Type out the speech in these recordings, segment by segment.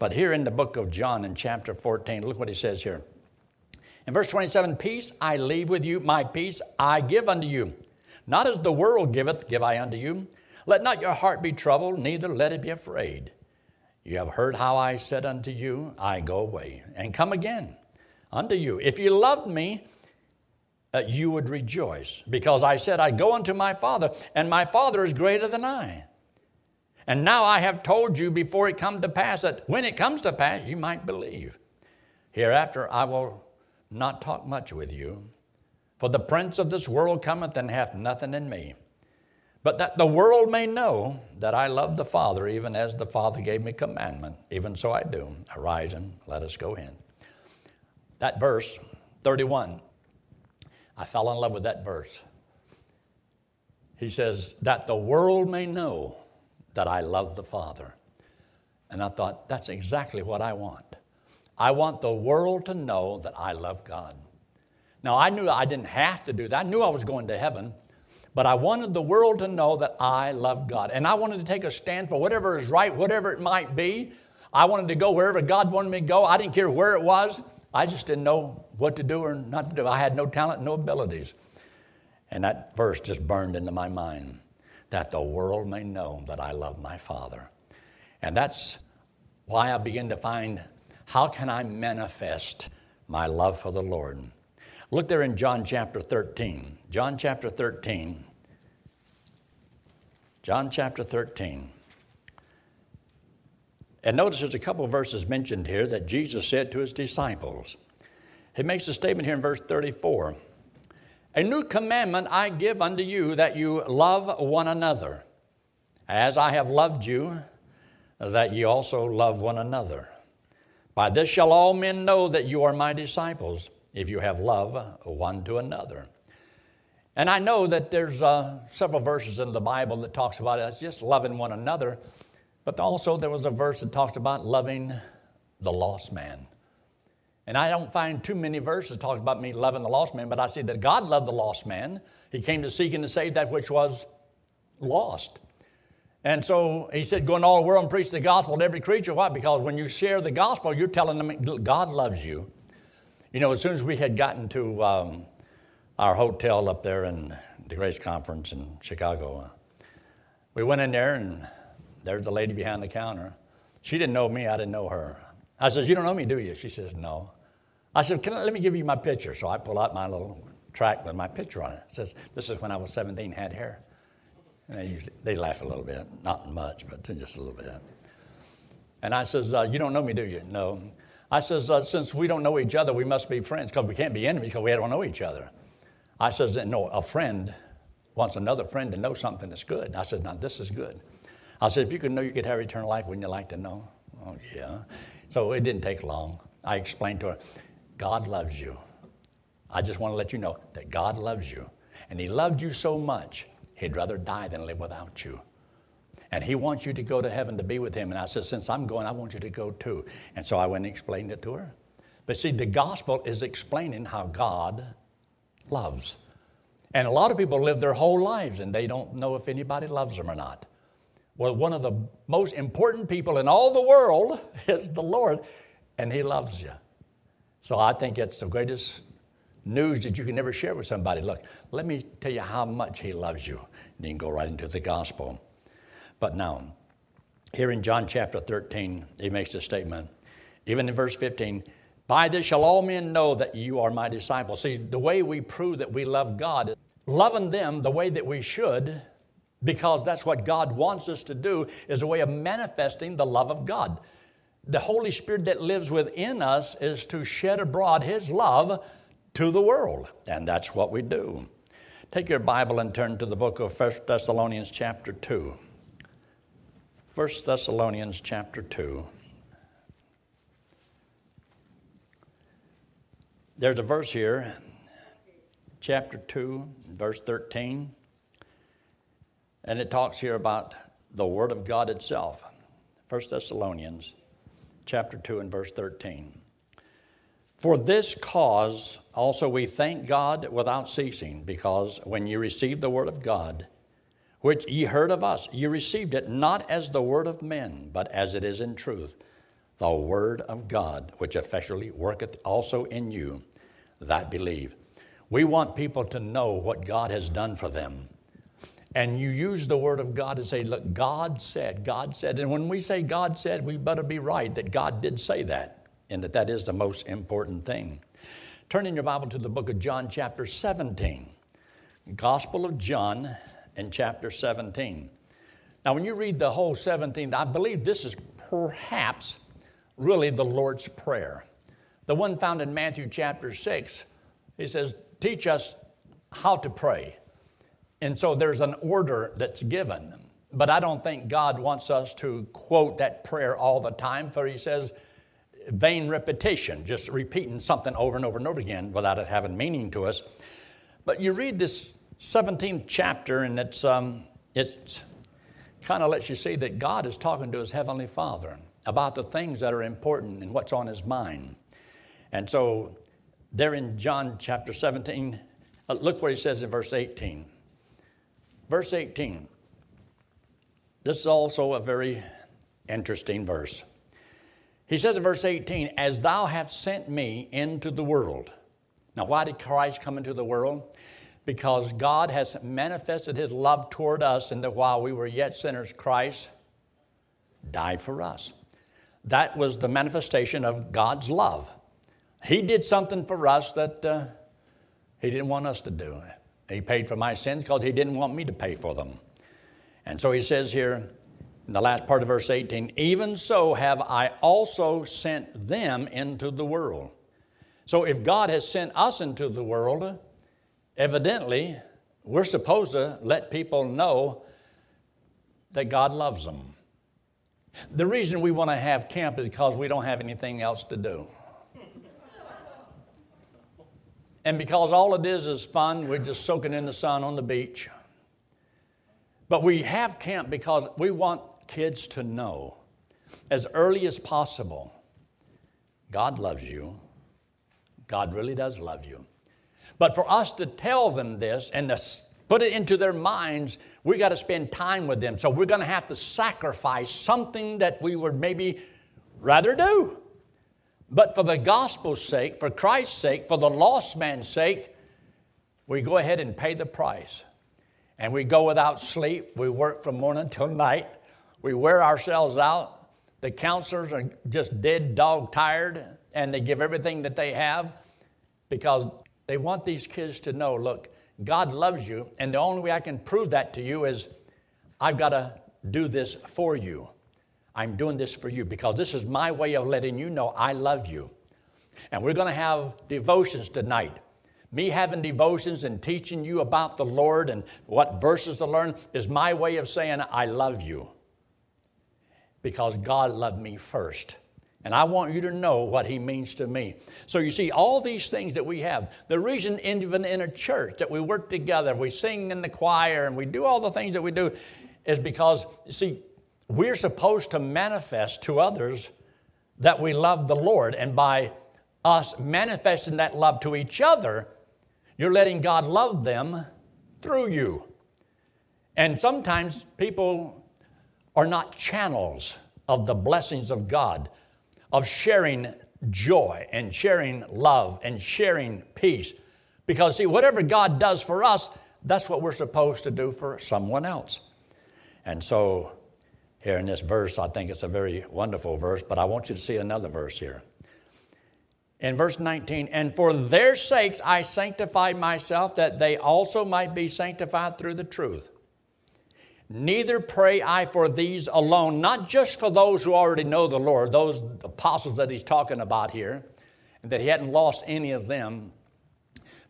But here in the book of John, in chapter 14, look what he says here. In verse 27, Peace I leave with you, my peace I give unto you. Not as the world giveth, give I unto you. Let not your heart be troubled, neither let it be afraid. You have heard how I said unto you, I go away and come again unto you. If you loved me, uh, you would rejoice, because I said, I go unto my Father, and my Father is greater than I. And now I have told you before it come to pass that when it comes to pass, you might believe. Hereafter I will not talk much with you, for the prince of this world cometh and hath nothing in me. But that the world may know that I love the Father, even as the Father gave me commandment, even so I do. Arise and let us go in. That verse, 31, I fell in love with that verse. He says, That the world may know that I love the Father. And I thought, that's exactly what I want. I want the world to know that I love God. Now, I knew I didn't have to do that. I knew I was going to heaven, but I wanted the world to know that I love God. And I wanted to take a stand for whatever is right, whatever it might be. I wanted to go wherever God wanted me to go. I didn't care where it was. I just didn't know what to do or not to do. I had no talent, no abilities. And that verse just burned into my mind that the world may know that I love my Father. And that's why I begin to find how can I manifest my love for the Lord? Look there in John chapter 13. John chapter 13. John chapter 13. And notice there's a couple verses mentioned here that Jesus said to his disciples. He makes a statement here in verse 34 A new commandment I give unto you that you love one another, as I have loved you, that ye also love one another. By this shall all men know that you are my disciples if you have love one to another. And I know that there's uh, several verses in the Bible that talks about us just loving one another, but also there was a verse that talks about loving the lost man. And I don't find too many verses talks about me loving the lost man, but I see that God loved the lost man. He came to seek and to save that which was lost. And so he said, Go in all the world and preach the gospel to every creature. Why? Because when you share the gospel, you're telling them God loves you. You know, as soon as we had gotten to um, our hotel up there in the Grace Conference in Chicago, uh, we went in there and there's the lady behind the counter. She didn't know me, I didn't know her. I says, You don't know me, do you? She says, No. I said, I, Let me give you my picture. So I pull out my little track with my picture on it. It says, This is when I was 17, had hair. And they usually they laugh a little bit, not much, but just a little bit. And I says, uh, You don't know me, do you? No. I says, uh, since we don't know each other, we must be friends because we can't be enemies because we don't know each other. I says, no, a friend wants another friend to know something that's good. I says, now this is good. I said, if you could know you could have eternal life, wouldn't you like to know? Oh, yeah. So it didn't take long. I explained to her, God loves you. I just want to let you know that God loves you. And He loved you so much, He'd rather die than live without you. And he wants you to go to heaven to be with him. And I said, Since I'm going, I want you to go too. And so I went and explained it to her. But see, the gospel is explaining how God loves. And a lot of people live their whole lives and they don't know if anybody loves them or not. Well, one of the most important people in all the world is the Lord, and He loves you. So I think it's the greatest news that you can ever share with somebody. Look, let me tell you how much He loves you. And you can go right into the gospel. But now, here in John chapter 13, he makes a statement. Even in verse 15, by this shall all men know that you are my disciples. See, the way we prove that we love God loving them the way that we should, because that's what God wants us to do, is a way of manifesting the love of God. The Holy Spirit that lives within us is to shed abroad His love to the world, and that's what we do. Take your Bible and turn to the book of 1 Thessalonians, chapter 2. 1 Thessalonians chapter 2. There's a verse here, chapter 2, verse 13, and it talks here about the Word of God itself. 1 Thessalonians chapter 2 and verse 13. For this cause also we thank God without ceasing, because when you received the Word of God, which ye heard of us, ye received it not as the word of men, but as it is in truth, the word of God, which effectually worketh also in you that believe. We want people to know what God has done for them. And you use the word of God to say, look, God said, God said. And when we say God said, we better be right that God did say that, and that that is the most important thing. Turn in your Bible to the book of John, chapter 17. Gospel of John and chapter 17. Now, when you read the whole 17, I believe this is perhaps really the Lord's Prayer. The one found in Matthew chapter 6, he says, Teach us how to pray. And so there's an order that's given. But I don't think God wants us to quote that prayer all the time, for he says, vain repetition, just repeating something over and over and over again without it having meaning to us. But you read this 17th chapter, and it's, um, it's kind of lets you see that God is talking to his heavenly Father about the things that are important and what's on his mind. And so, there in John chapter 17, uh, look what he says in verse 18. Verse 18. This is also a very interesting verse. He says in verse 18, As thou hast sent me into the world. Now, why did Christ come into the world? Because God has manifested his love toward us, and that while we were yet sinners, Christ died for us. That was the manifestation of God's love. He did something for us that uh, He didn't want us to do. He paid for my sins because He didn't want me to pay for them. And so He says here in the last part of verse 18, even so have I also sent them into the world. So if God has sent us into the world, evidently we're supposed to let people know that God loves them. The reason we want to have camp is because we don't have anything else to do. And because all it is is fun, we're just soaking in the sun on the beach. But we have camp because we want kids to know as early as possible God loves you. God really does love you. But for us to tell them this and to put it into their minds, we got to spend time with them. So we're going to have to sacrifice something that we would maybe rather do. But for the gospel's sake, for Christ's sake, for the lost man's sake, we go ahead and pay the price. And we go without sleep. We work from morning till night. We wear ourselves out. The counselors are just dead dog tired and they give everything that they have because they want these kids to know look, God loves you, and the only way I can prove that to you is I've got to do this for you. I'm doing this for you because this is my way of letting you know I love you. And we're going to have devotions tonight. Me having devotions and teaching you about the Lord and what verses to learn is my way of saying I love you because God loved me first. And I want you to know what he means to me. So you see, all these things that we have, the reason even in a church that we work together, we sing in the choir, and we do all the things that we do, is because, you see, we're supposed to manifest to others that we love the Lord. And by us manifesting that love to each other, you're letting God love them through you. And sometimes people are not channels of the blessings of God of sharing joy and sharing love and sharing peace. Because, see, whatever God does for us, that's what we're supposed to do for someone else. And so, here in this verse, I think it's a very wonderful verse, but I want you to see another verse here. In verse 19, and for their sakes I sanctify myself, that they also might be sanctified through the truth. Neither pray I for these alone, not just for those who already know the Lord, those apostles that he's talking about here, and that he hadn't lost any of them.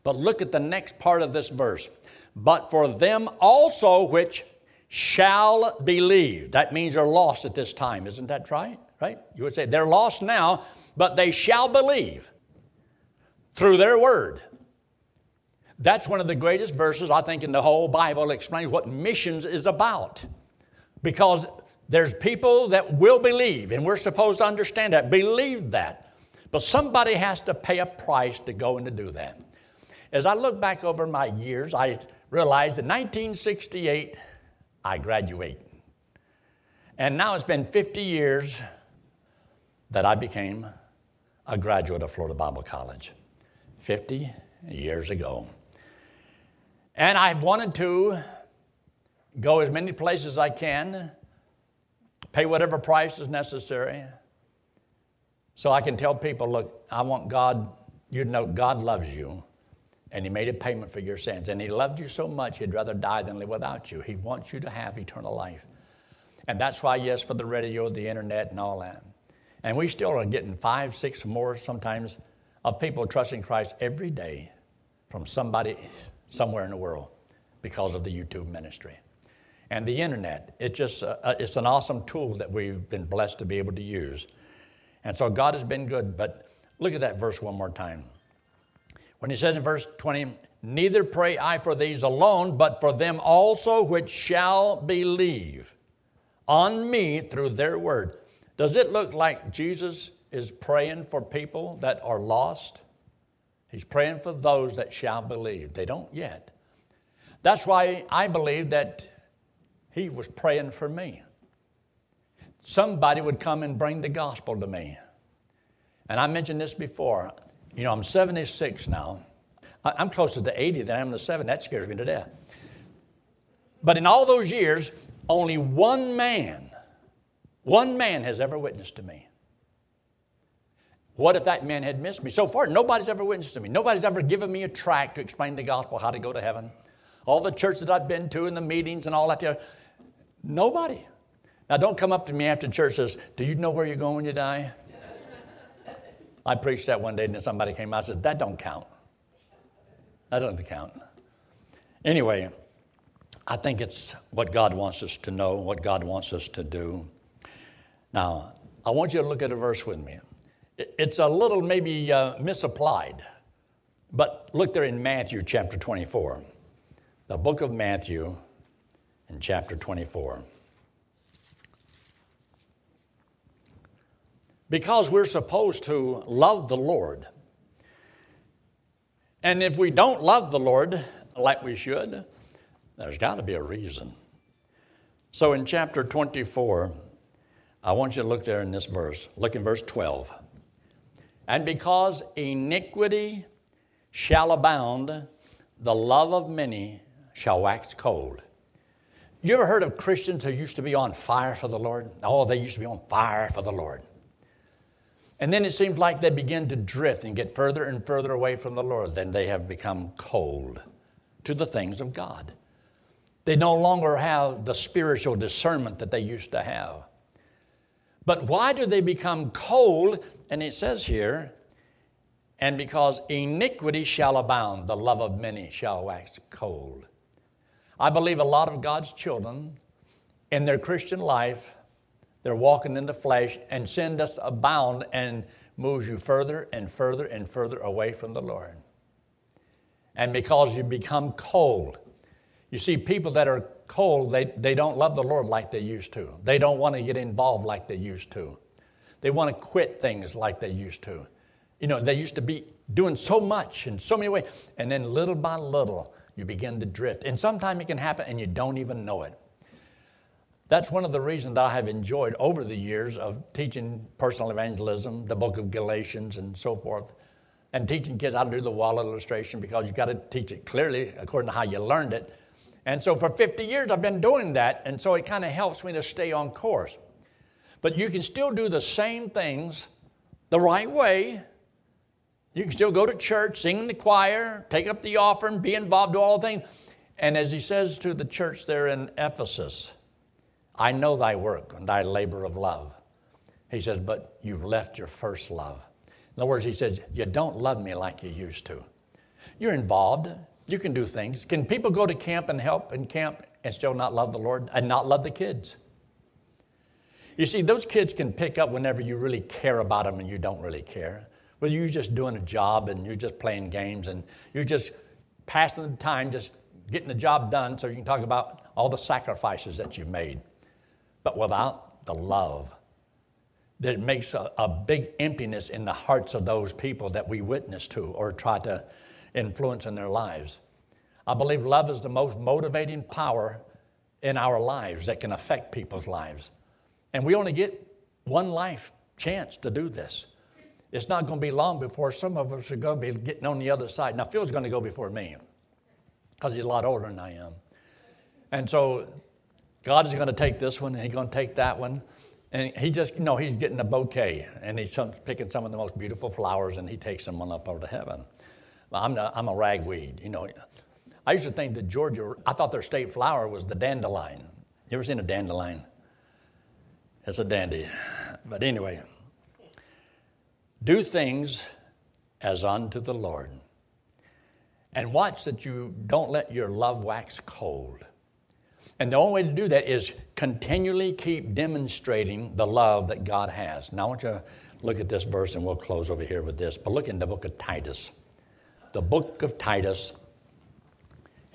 But look at the next part of this verse. But for them also which shall believe. That means they're lost at this time, isn't that right? Right? You would say they're lost now, but they shall believe through their word. That's one of the greatest verses, I think, in the whole Bible explains what missions is about. Because there's people that will believe, and we're supposed to understand that, believe that. But somebody has to pay a price to go and to do that. As I look back over my years, I realized in 1968, I graduate. And now it's been 50 years that I became a graduate of Florida Bible College 50 years ago. And I've wanted to go as many places as I can, pay whatever price is necessary, so I can tell people look, I want God, you know God loves you, and He made a payment for your sins. And He loved you so much, He'd rather die than live without you. He wants you to have eternal life. And that's why, yes, for the radio, the internet, and all that. And we still are getting five, six more sometimes of people trusting Christ every day from somebody somewhere in the world because of the YouTube ministry. And the internet, it's just uh, uh, it's an awesome tool that we've been blessed to be able to use. And so God has been good, but look at that verse one more time. When he says in verse 20, Neither pray I for these alone, but for them also which shall believe on me through their word. Does it look like Jesus is praying for people that are lost? He's praying for those that shall believe. They don't yet. That's why I believe that he was praying for me. Somebody would come and bring the gospel to me. And I mentioned this before. You know, I'm 76 now. I'm closer to 80 than I am to 7. That scares me to death. But in all those years, only one man, one man has ever witnessed to me. What if that man had missed me? So far, nobody's ever witnessed to me. Nobody's ever given me a tract to explain the gospel, how to go to heaven. All the churches that I've been to and the meetings and all that there, nobody. Now, don't come up to me after church and says, Do you know where you're going when you die? I preached that one day and then somebody came out and said, That don't count. That doesn't count. Anyway, I think it's what God wants us to know, what God wants us to do. Now, I want you to look at a verse with me. It's a little maybe uh, misapplied, but look there in Matthew chapter 24, the book of Matthew in chapter 24. Because we're supposed to love the Lord. And if we don't love the Lord like we should, there's got to be a reason. So in chapter 24, I want you to look there in this verse. Look in verse 12. And because iniquity shall abound, the love of many shall wax cold. You ever heard of Christians who used to be on fire for the Lord? Oh, they used to be on fire for the Lord. And then it seems like they begin to drift and get further and further away from the Lord. Then they have become cold to the things of God. They no longer have the spiritual discernment that they used to have. But why do they become cold? And it says here, and because iniquity shall abound, the love of many shall wax cold. I believe a lot of God's children in their Christian life, they're walking in the flesh, and sin does abound and moves you further and further and further away from the Lord. And because you become cold, you see, people that are cold, they, they don't love the Lord like they used to. They don't want to get involved like they used to. They want to quit things like they used to. You know, they used to be doing so much in so many ways, and then little by little, you begin to drift. And sometimes it can happen and you don't even know it. That's one of the reasons that I have enjoyed over the years of teaching personal evangelism, the book of Galatians, and so forth, and teaching kids how to do the wall illustration because you've got to teach it clearly according to how you learned it and so for 50 years, I've been doing that, and so it kind of helps me to stay on course. But you can still do the same things the right way. You can still go to church, sing in the choir, take up the offering, be involved in all the things. And as he says to the church there in Ephesus, I know thy work and thy labor of love. He says, but you've left your first love. In other words, he says, you don't love me like you used to. You're involved, you can do things. Can people go to camp and help in camp and still not love the Lord and not love the kids? You see, those kids can pick up whenever you really care about them and you don't really care. Whether you're just doing a job and you're just playing games and you're just passing the time, just getting the job done so you can talk about all the sacrifices that you've made. But without the love, that makes a, a big emptiness in the hearts of those people that we witness to or try to influence in their lives. I believe love is the most motivating power in our lives that can affect people's lives. And we only get one life chance to do this. It's not going to be long before some of us are going to be getting on the other side. Now, Phil's going to go before me because he's a lot older than I am. And so God is going to take this one and he's going to take that one. And he just, you know, he's getting a bouquet and he's picking some of the most beautiful flowers and he takes them on up over to heaven. I'm a, I'm a ragweed, you know. I used to think that Georgia, I thought their state flower was the dandelion. You ever seen a dandelion? It's a dandy. But anyway, do things as unto the Lord. And watch that you don't let your love wax cold. And the only way to do that is continually keep demonstrating the love that God has. Now, I want you to look at this verse and we'll close over here with this. But look in the book of Titus. The book of Titus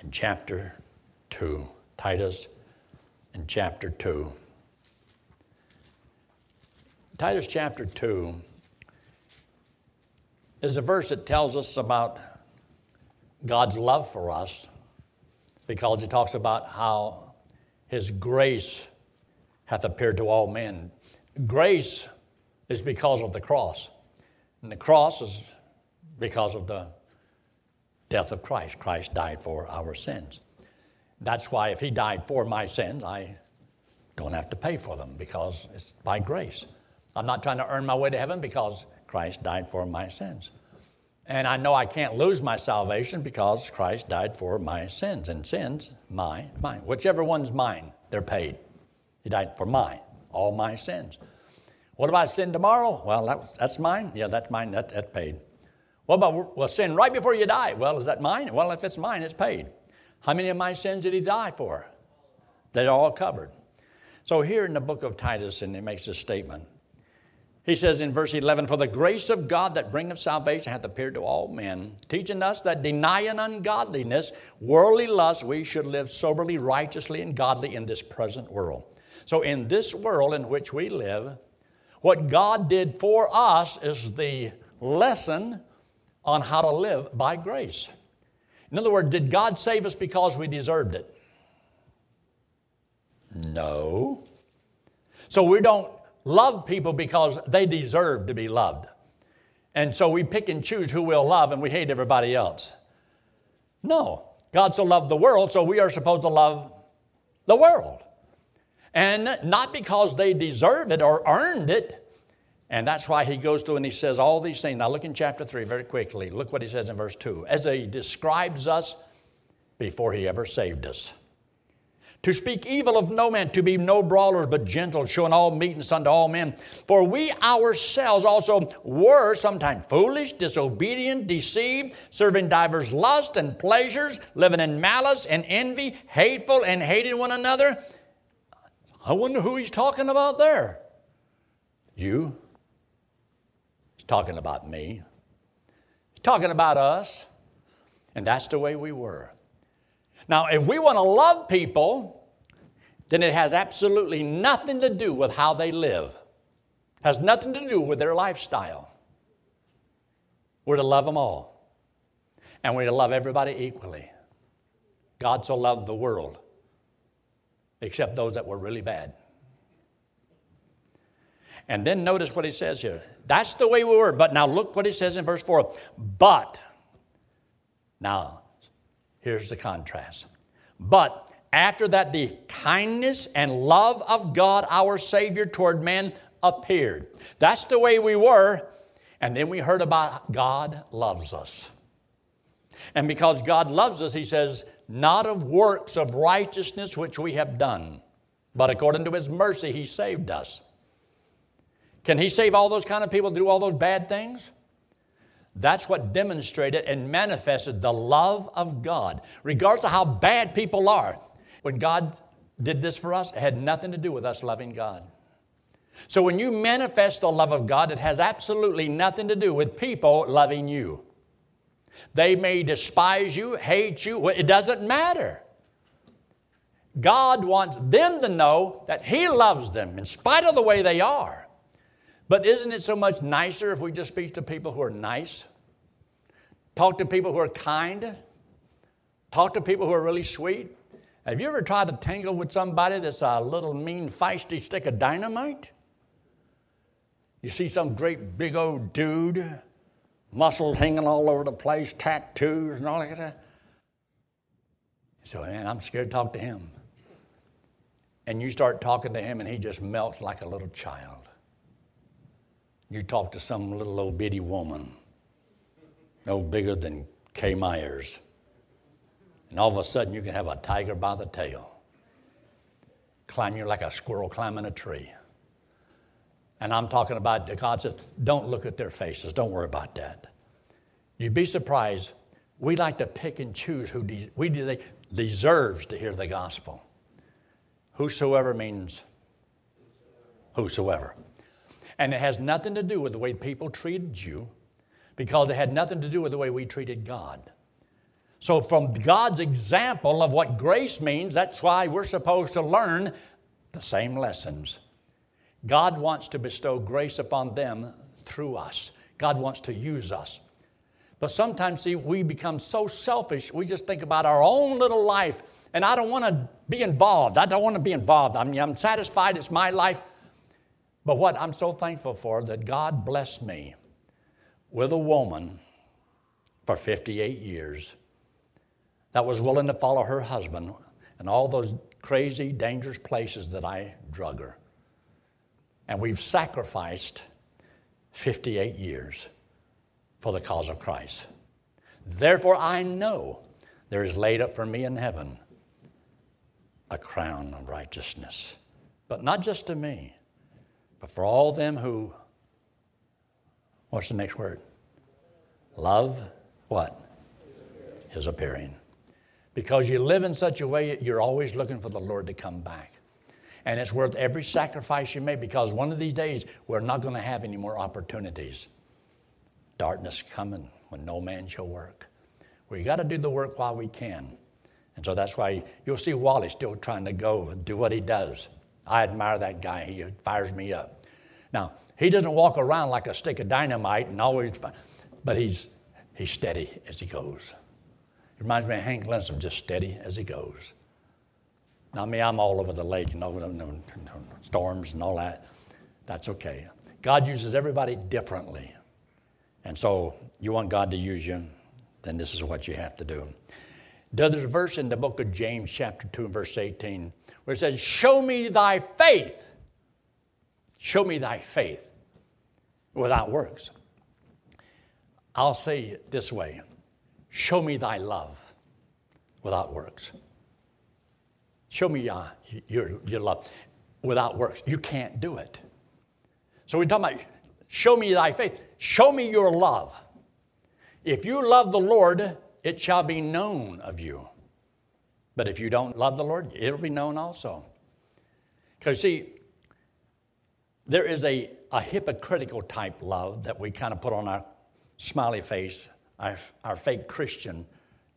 in chapter 2. Titus in chapter 2. Titus chapter 2 is a verse that tells us about God's love for us because it talks about how His grace hath appeared to all men. Grace is because of the cross, and the cross is because of the death of Christ. Christ died for our sins. That's why if He died for my sins, I don't have to pay for them because it's by grace. I'm not trying to earn my way to heaven because Christ died for my sins. And I know I can't lose my salvation because Christ died for my sins. And sins, my, mine. Whichever one's mine, they're paid. He died for mine, all my sins. What about sin tomorrow? Well, that was, that's mine. Yeah, that's mine. That, that's paid. What about well, sin right before you die? Well, is that mine? Well, if it's mine, it's paid. How many of my sins did he die for? They're all covered. So here in the book of Titus, and he makes this statement. He says in verse 11, For the grace of God that bringeth salvation hath appeared to all men, teaching us that denying ungodliness, worldly lust, we should live soberly, righteously, and godly in this present world. So in this world in which we live, what God did for us is the lesson on how to live by grace. In other words, did God save us because we deserved it? No. So we don't love people because they deserve to be loved. And so we pick and choose who we'll love and we hate everybody else. No. God so loved the world, so we are supposed to love the world. And not because they deserve it or earned it. And that's why he goes through and he says all these things. Now look in chapter 3 very quickly. Look what he says in verse 2. As he describes us before he ever saved us to speak evil of no man, to be no brawlers, but gentle, showing all meekness unto all men. For we ourselves also were sometimes foolish, disobedient, deceived, serving divers lusts and pleasures, living in malice and envy, hateful and hating one another. I wonder who he's talking about there. You? He's talking about me. He's talking about us. And that's the way we were. Now, if we want to love people, then it has absolutely nothing to do with how they live. Has nothing to do with their lifestyle. We're to love them all. And we're to love everybody equally. God so loved the world, except those that were really bad. And then notice what he says here. That's the way we were. But now look what he says in verse 4. But, now, Here's the contrast. But after that, the kindness and love of God, our Savior, toward men appeared. That's the way we were. And then we heard about God loves us. And because God loves us, He says, not of works of righteousness which we have done, but according to His mercy, He saved us. Can He save all those kind of people to do all those bad things? That's what demonstrated and manifested the love of God, regardless of how bad people are. When God did this for us, it had nothing to do with us loving God. So when you manifest the love of God, it has absolutely nothing to do with people loving you. They may despise you, hate you, it doesn't matter. God wants them to know that He loves them in spite of the way they are. But isn't it so much nicer if we just speak to people who are nice? Talk to people who are kind? Talk to people who are really sweet? Have you ever tried to tangle with somebody that's a little mean, feisty stick of dynamite? You see some great big old dude, muscles hanging all over the place, tattoos and all that. So, man, I'm scared to talk to him. And you start talking to him, and he just melts like a little child. You talk to some little old bitty woman, no bigger than Kay Myers. And all of a sudden, you can have a tiger by the tail climb you like a squirrel climbing a tree. And I'm talking about, God says, don't look at their faces. Don't worry about that. You'd be surprised. We like to pick and choose who de- we de- deserves to hear the gospel. Whosoever means whosoever. And it has nothing to do with the way people treated you because it had nothing to do with the way we treated God. So, from God's example of what grace means, that's why we're supposed to learn the same lessons. God wants to bestow grace upon them through us, God wants to use us. But sometimes, see, we become so selfish, we just think about our own little life, and I don't want to be involved. I don't want to be involved. I mean, I'm satisfied, it's my life. But what I'm so thankful for that God blessed me with a woman for 58 years that was willing to follow her husband in all those crazy, dangerous places that I drug her. And we've sacrificed 58 years for the cause of Christ. Therefore, I know there is laid up for me in heaven a crown of righteousness. But not just to me, but for all them who, what's the next word? Love what? Is appearing because you live in such a way you're always looking for the Lord to come back. And it's worth every sacrifice you make because one of these days we're not going to have any more opportunities. Darkness coming when no man shall work. We got to do the work while we can. And so that's why you'll see Wally still trying to go and do what he does. I admire that guy. He fires me up. Now, he doesn't walk around like a stick of dynamite and always, but he's, he's steady as he goes. It reminds me of Hank Linsom, just steady as he goes. Now, me, I'm all over the lake and over the storms and all that. That's okay. God uses everybody differently. And so, you want God to use you, then this is what you have to do. There's a verse in the book of James, chapter 2, verse 18, where it says, Show me thy faith. Show me thy faith without works. I'll say it this way Show me thy love without works. Show me uh, your, your love without works. You can't do it. So we're talking about show me thy faith. Show me your love. If you love the Lord, it shall be known of you. But if you don't love the Lord, it'll be known also. Because, see, there is a, a hypocritical type love that we kind of put on our smiley face our, our fake Christian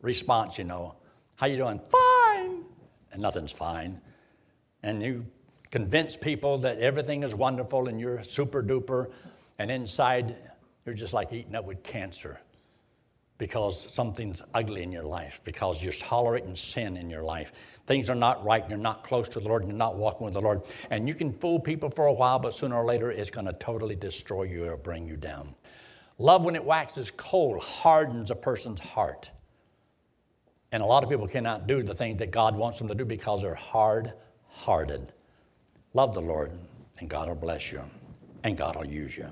response, you know. How you doing? Fine. And nothing's fine. And you convince people that everything is wonderful and you're super duper, and inside you're just like eating up with cancer because something's ugly in your life, because you're tolerating sin in your life. Things are not right, you're not close to the Lord, and you're not walking with the Lord. And you can fool people for a while, but sooner or later it's going to totally destroy you or bring you down. Love, when it waxes cold, hardens a person's heart. And a lot of people cannot do the things that God wants them to do because they're hard hearted. Love the Lord, and God will bless you, and God will use you.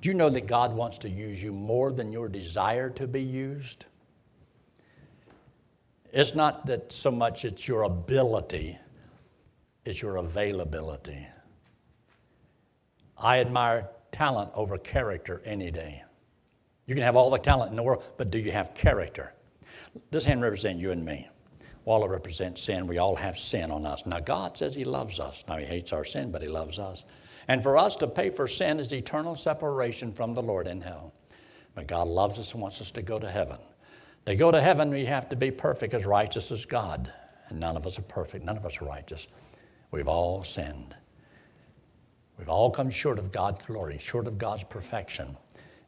Do you know that God wants to use you more than your desire to be used? It's not that so much it's your ability, it's your availability. I admire talent over character any day. You can have all the talent in the world, but do you have character? This hand represents you and me. Walla represents sin. We all have sin on us. Now, God says He loves us. Now, He hates our sin, but He loves us. And for us to pay for sin is eternal separation from the Lord in hell. But God loves us and wants us to go to heaven. To go to heaven, we have to be perfect, as righteous as God. And none of us are perfect. None of us are righteous. We've all sinned. We've all come short of God's glory, short of God's perfection.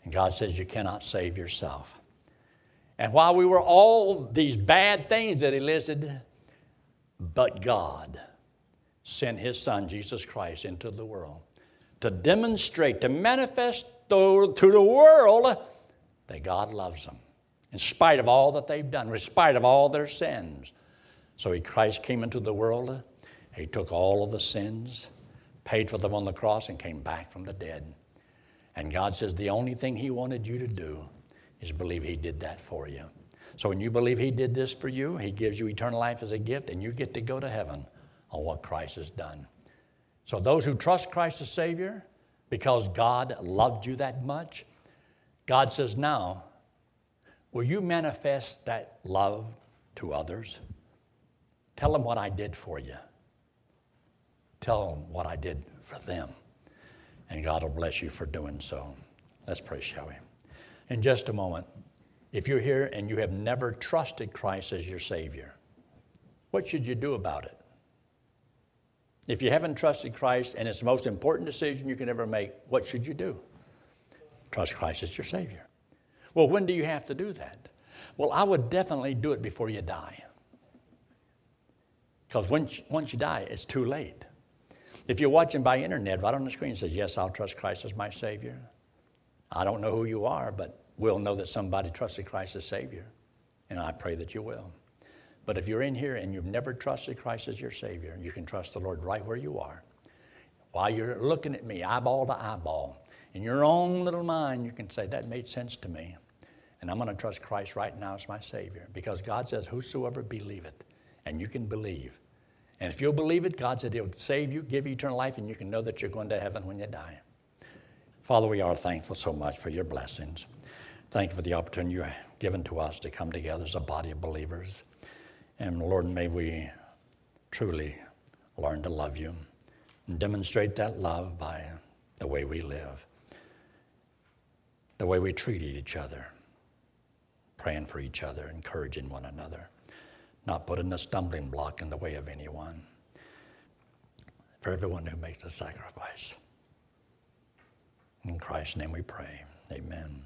And God says you cannot save yourself. And while we were all these bad things that He listed, but God sent His Son, Jesus Christ, into the world to demonstrate, to manifest to the world that God loves them, in spite of all that they've done, in spite of all their sins. So he, Christ came into the world, he took all of the sins, paid for them on the cross, and came back from the dead. And God says the only thing he wanted you to do is believe he did that for you. So when you believe he did this for you, he gives you eternal life as a gift, and you get to go to heaven on what Christ has done. So those who trust Christ as Savior, because God loved you that much, God says, now, will you manifest that love to others? Tell them what I did for you. Tell them what I did for them. And God will bless you for doing so. Let's pray, shall we? In just a moment, if you're here and you have never trusted Christ as your Savior, what should you do about it? If you haven't trusted Christ and it's the most important decision you can ever make, what should you do? Trust Christ as your Savior. Well, when do you have to do that? Well, I would definitely do it before you die. Because once, once you die, it's too late. If you're watching by internet, right on the screen says, Yes, I'll trust Christ as my Savior. I don't know who you are, but we'll know that somebody trusted Christ as Savior. And I pray that you will. But if you're in here and you've never trusted Christ as your Savior, you can trust the Lord right where you are. While you're looking at me, eyeball to eyeball, in your own little mind, you can say, That made sense to me. And I'm going to trust Christ right now as my Savior. Because God says, Whosoever believeth, and you can believe. And if you'll believe it, God said He'll save you, give you eternal life, and you can know that you're going to heaven when you die. Father, we are thankful so much for your blessings. Thank you for the opportunity you've given to us to come together as a body of believers. And Lord, may we truly learn to love you and demonstrate that love by the way we live, the way we treat each other, praying for each other, encouraging one another, not putting a stumbling block in the way of anyone. For everyone who makes a sacrifice. In Christ's name we pray. Amen.